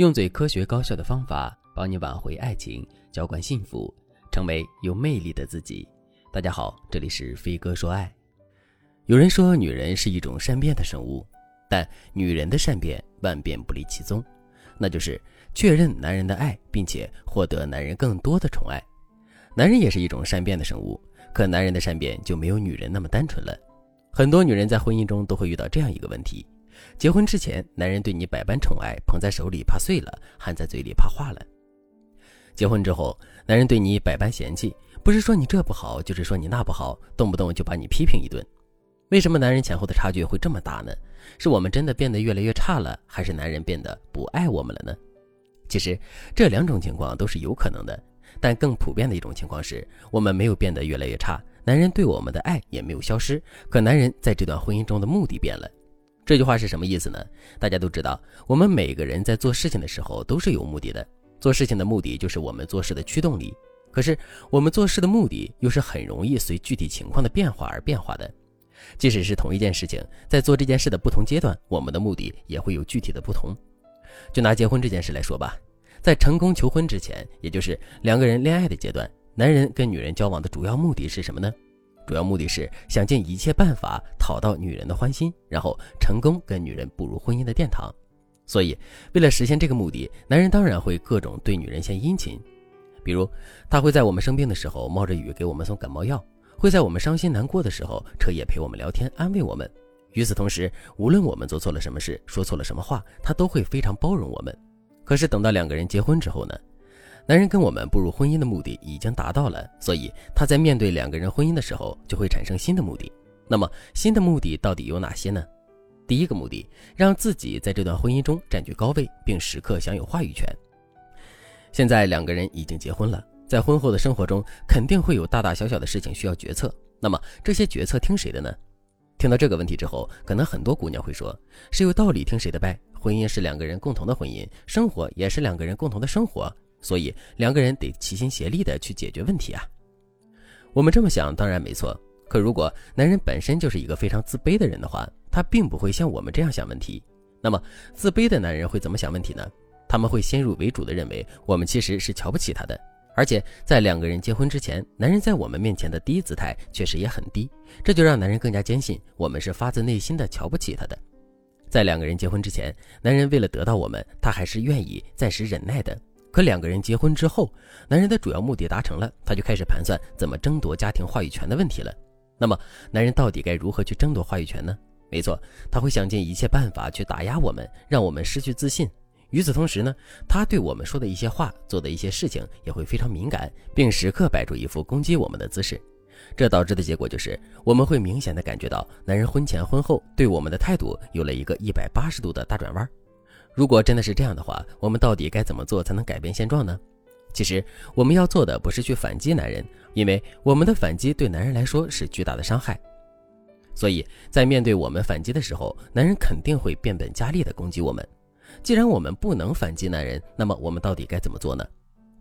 用最科学高效的方法帮你挽回爱情，浇灌幸福，成为有魅力的自己。大家好，这里是飞哥说爱。有人说女人是一种善变的生物，但女人的善变万变不离其宗，那就是确认男人的爱，并且获得男人更多的宠爱。男人也是一种善变的生物，可男人的善变就没有女人那么单纯了。很多女人在婚姻中都会遇到这样一个问题。结婚之前，男人对你百般宠爱，捧在手里怕碎了，含在嘴里怕化了。结婚之后，男人对你百般嫌弃，不是说你这不好，就是说你那不好，动不动就把你批评一顿。为什么男人前后的差距会这么大呢？是我们真的变得越来越差了，还是男人变得不爱我们了呢？其实这两种情况都是有可能的，但更普遍的一种情况是我们没有变得越来越差，男人对我们的爱也没有消失，可男人在这段婚姻中的目的变了。这句话是什么意思呢？大家都知道，我们每个人在做事情的时候都是有目的的，做事情的目的就是我们做事的驱动力。可是，我们做事的目的又是很容易随具体情况的变化而变化的。即使是同一件事情，在做这件事的不同阶段，我们的目的也会有具体的不同。就拿结婚这件事来说吧，在成功求婚之前，也就是两个人恋爱的阶段，男人跟女人交往的主要目的是什么呢？主要目的是想尽一切办法讨到女人的欢心，然后成功跟女人步入婚姻的殿堂。所以，为了实现这个目的，男人当然会各种对女人献殷勤。比如，他会在我们生病的时候冒着雨给我们送感冒药；会在我们伤心难过的时候彻夜陪我们聊天，安慰我们。与此同时，无论我们做错了什么事，说错了什么话，他都会非常包容我们。可是，等到两个人结婚之后呢？男人跟我们步入婚姻的目的已经达到了，所以他在面对两个人婚姻的时候就会产生新的目的。那么新的目的到底有哪些呢？第一个目的，让自己在这段婚姻中占据高位，并时刻享有话语权。现在两个人已经结婚了，在婚后的生活中肯定会有大大小小的事情需要决策。那么这些决策听谁的呢？听到这个问题之后，可能很多姑娘会说：“是有道理听谁的呗？婚姻是两个人共同的婚姻，生活也是两个人共同的生活。”所以两个人得齐心协力的去解决问题啊。我们这么想当然没错，可如果男人本身就是一个非常自卑的人的话，他并不会像我们这样想问题。那么自卑的男人会怎么想问题呢？他们会先入为主的认为我们其实是瞧不起他的，而且在两个人结婚之前，男人在我们面前的低姿态确实也很低，这就让男人更加坚信我们是发自内心的瞧不起他的。在两个人结婚之前，男人为了得到我们，他还是愿意暂时忍耐的。可两个人结婚之后，男人的主要目的达成了，他就开始盘算怎么争夺家庭话语权的问题了。那么，男人到底该如何去争夺话语权呢？没错，他会想尽一切办法去打压我们，让我们失去自信。与此同时呢，他对我们说的一些话、做的一些事情也会非常敏感，并时刻摆出一副攻击我们的姿势。这导致的结果就是，我们会明显的感觉到男人婚前婚后对我们的态度有了一个一百八十度的大转弯。如果真的是这样的话，我们到底该怎么做才能改变现状呢？其实我们要做的不是去反击男人，因为我们的反击对男人来说是巨大的伤害。所以在面对我们反击的时候，男人肯定会变本加厉地攻击我们。既然我们不能反击男人，那么我们到底该怎么做呢？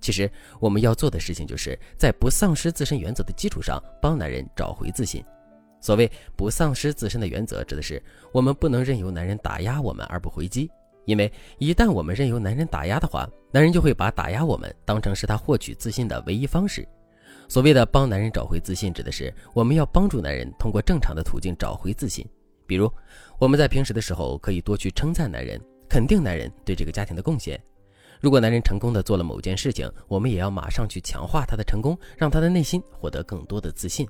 其实我们要做的事情就是在不丧失自身原则的基础上，帮男人找回自信。所谓不丧失自身的原则，指的是我们不能任由男人打压我们而不回击。因为一旦我们任由男人打压的话，男人就会把打压我们当成是他获取自信的唯一方式。所谓的帮男人找回自信，指的是我们要帮助男人通过正常的途径找回自信。比如，我们在平时的时候可以多去称赞男人，肯定男人对这个家庭的贡献。如果男人成功的做了某件事情，我们也要马上去强化他的成功，让他的内心获得更多的自信。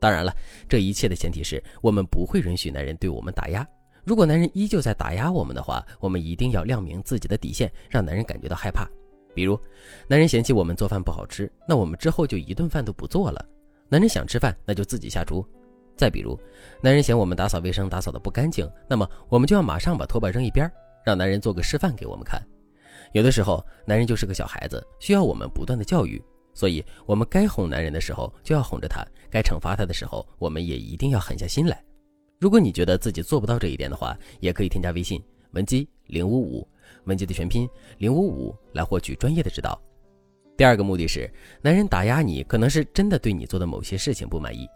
当然了，这一切的前提是我们不会允许男人对我们打压。如果男人依旧在打压我们的话，我们一定要亮明自己的底线，让男人感觉到害怕。比如，男人嫌弃我们做饭不好吃，那我们之后就一顿饭都不做了。男人想吃饭，那就自己下厨。再比如，男人嫌我们打扫卫生打扫的不干净，那么我们就要马上把拖把扔一边，让男人做个示范给我们看。有的时候，男人就是个小孩子，需要我们不断的教育，所以我们该哄男人的时候就要哄着他，该惩罚他的时候，我们也一定要狠下心来。如果你觉得自己做不到这一点的话，也可以添加微信文姬零五五，文姬的全拼零五五来获取专业的指导。第二个目的是，男人打压你，可能是真的对你做的某些事情不满意。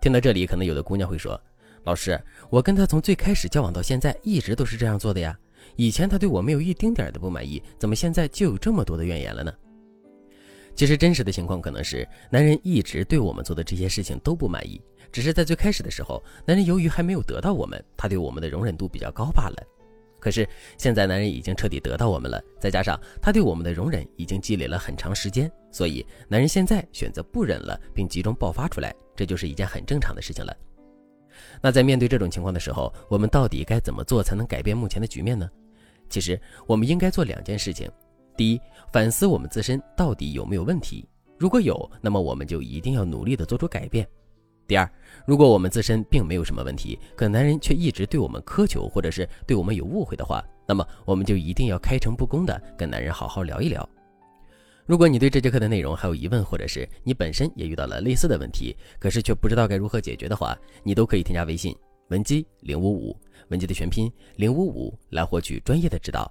听到这里，可能有的姑娘会说：“老师，我跟他从最开始交往到现在，一直都是这样做的呀。以前他对我没有一丁点的不满意，怎么现在就有这么多的怨言了呢？其实真实的情况可能是，男人一直对我们做的这些事情都不满意，只是在最开始的时候，男人由于还没有得到我们，他对我们的容忍度比较高罢了。可是现在男人已经彻底得到我们了，再加上他对我们的容忍已经积累了很长时间，所以男人现在选择不忍了，并集中爆发出来，这就是一件很正常的事情了。那在面对这种情况的时候，我们到底该怎么做才能改变目前的局面呢？其实我们应该做两件事情。第一，反思我们自身到底有没有问题，如果有，那么我们就一定要努力的做出改变。第二，如果我们自身并没有什么问题，可男人却一直对我们苛求，或者是对我们有误会的话，那么我们就一定要开诚布公的跟男人好好聊一聊。如果你对这节课的内容还有疑问，或者是你本身也遇到了类似的问题，可是却不知道该如何解决的话，你都可以添加微信文姬零五五，文姬的全拼零五五来获取专业的指导。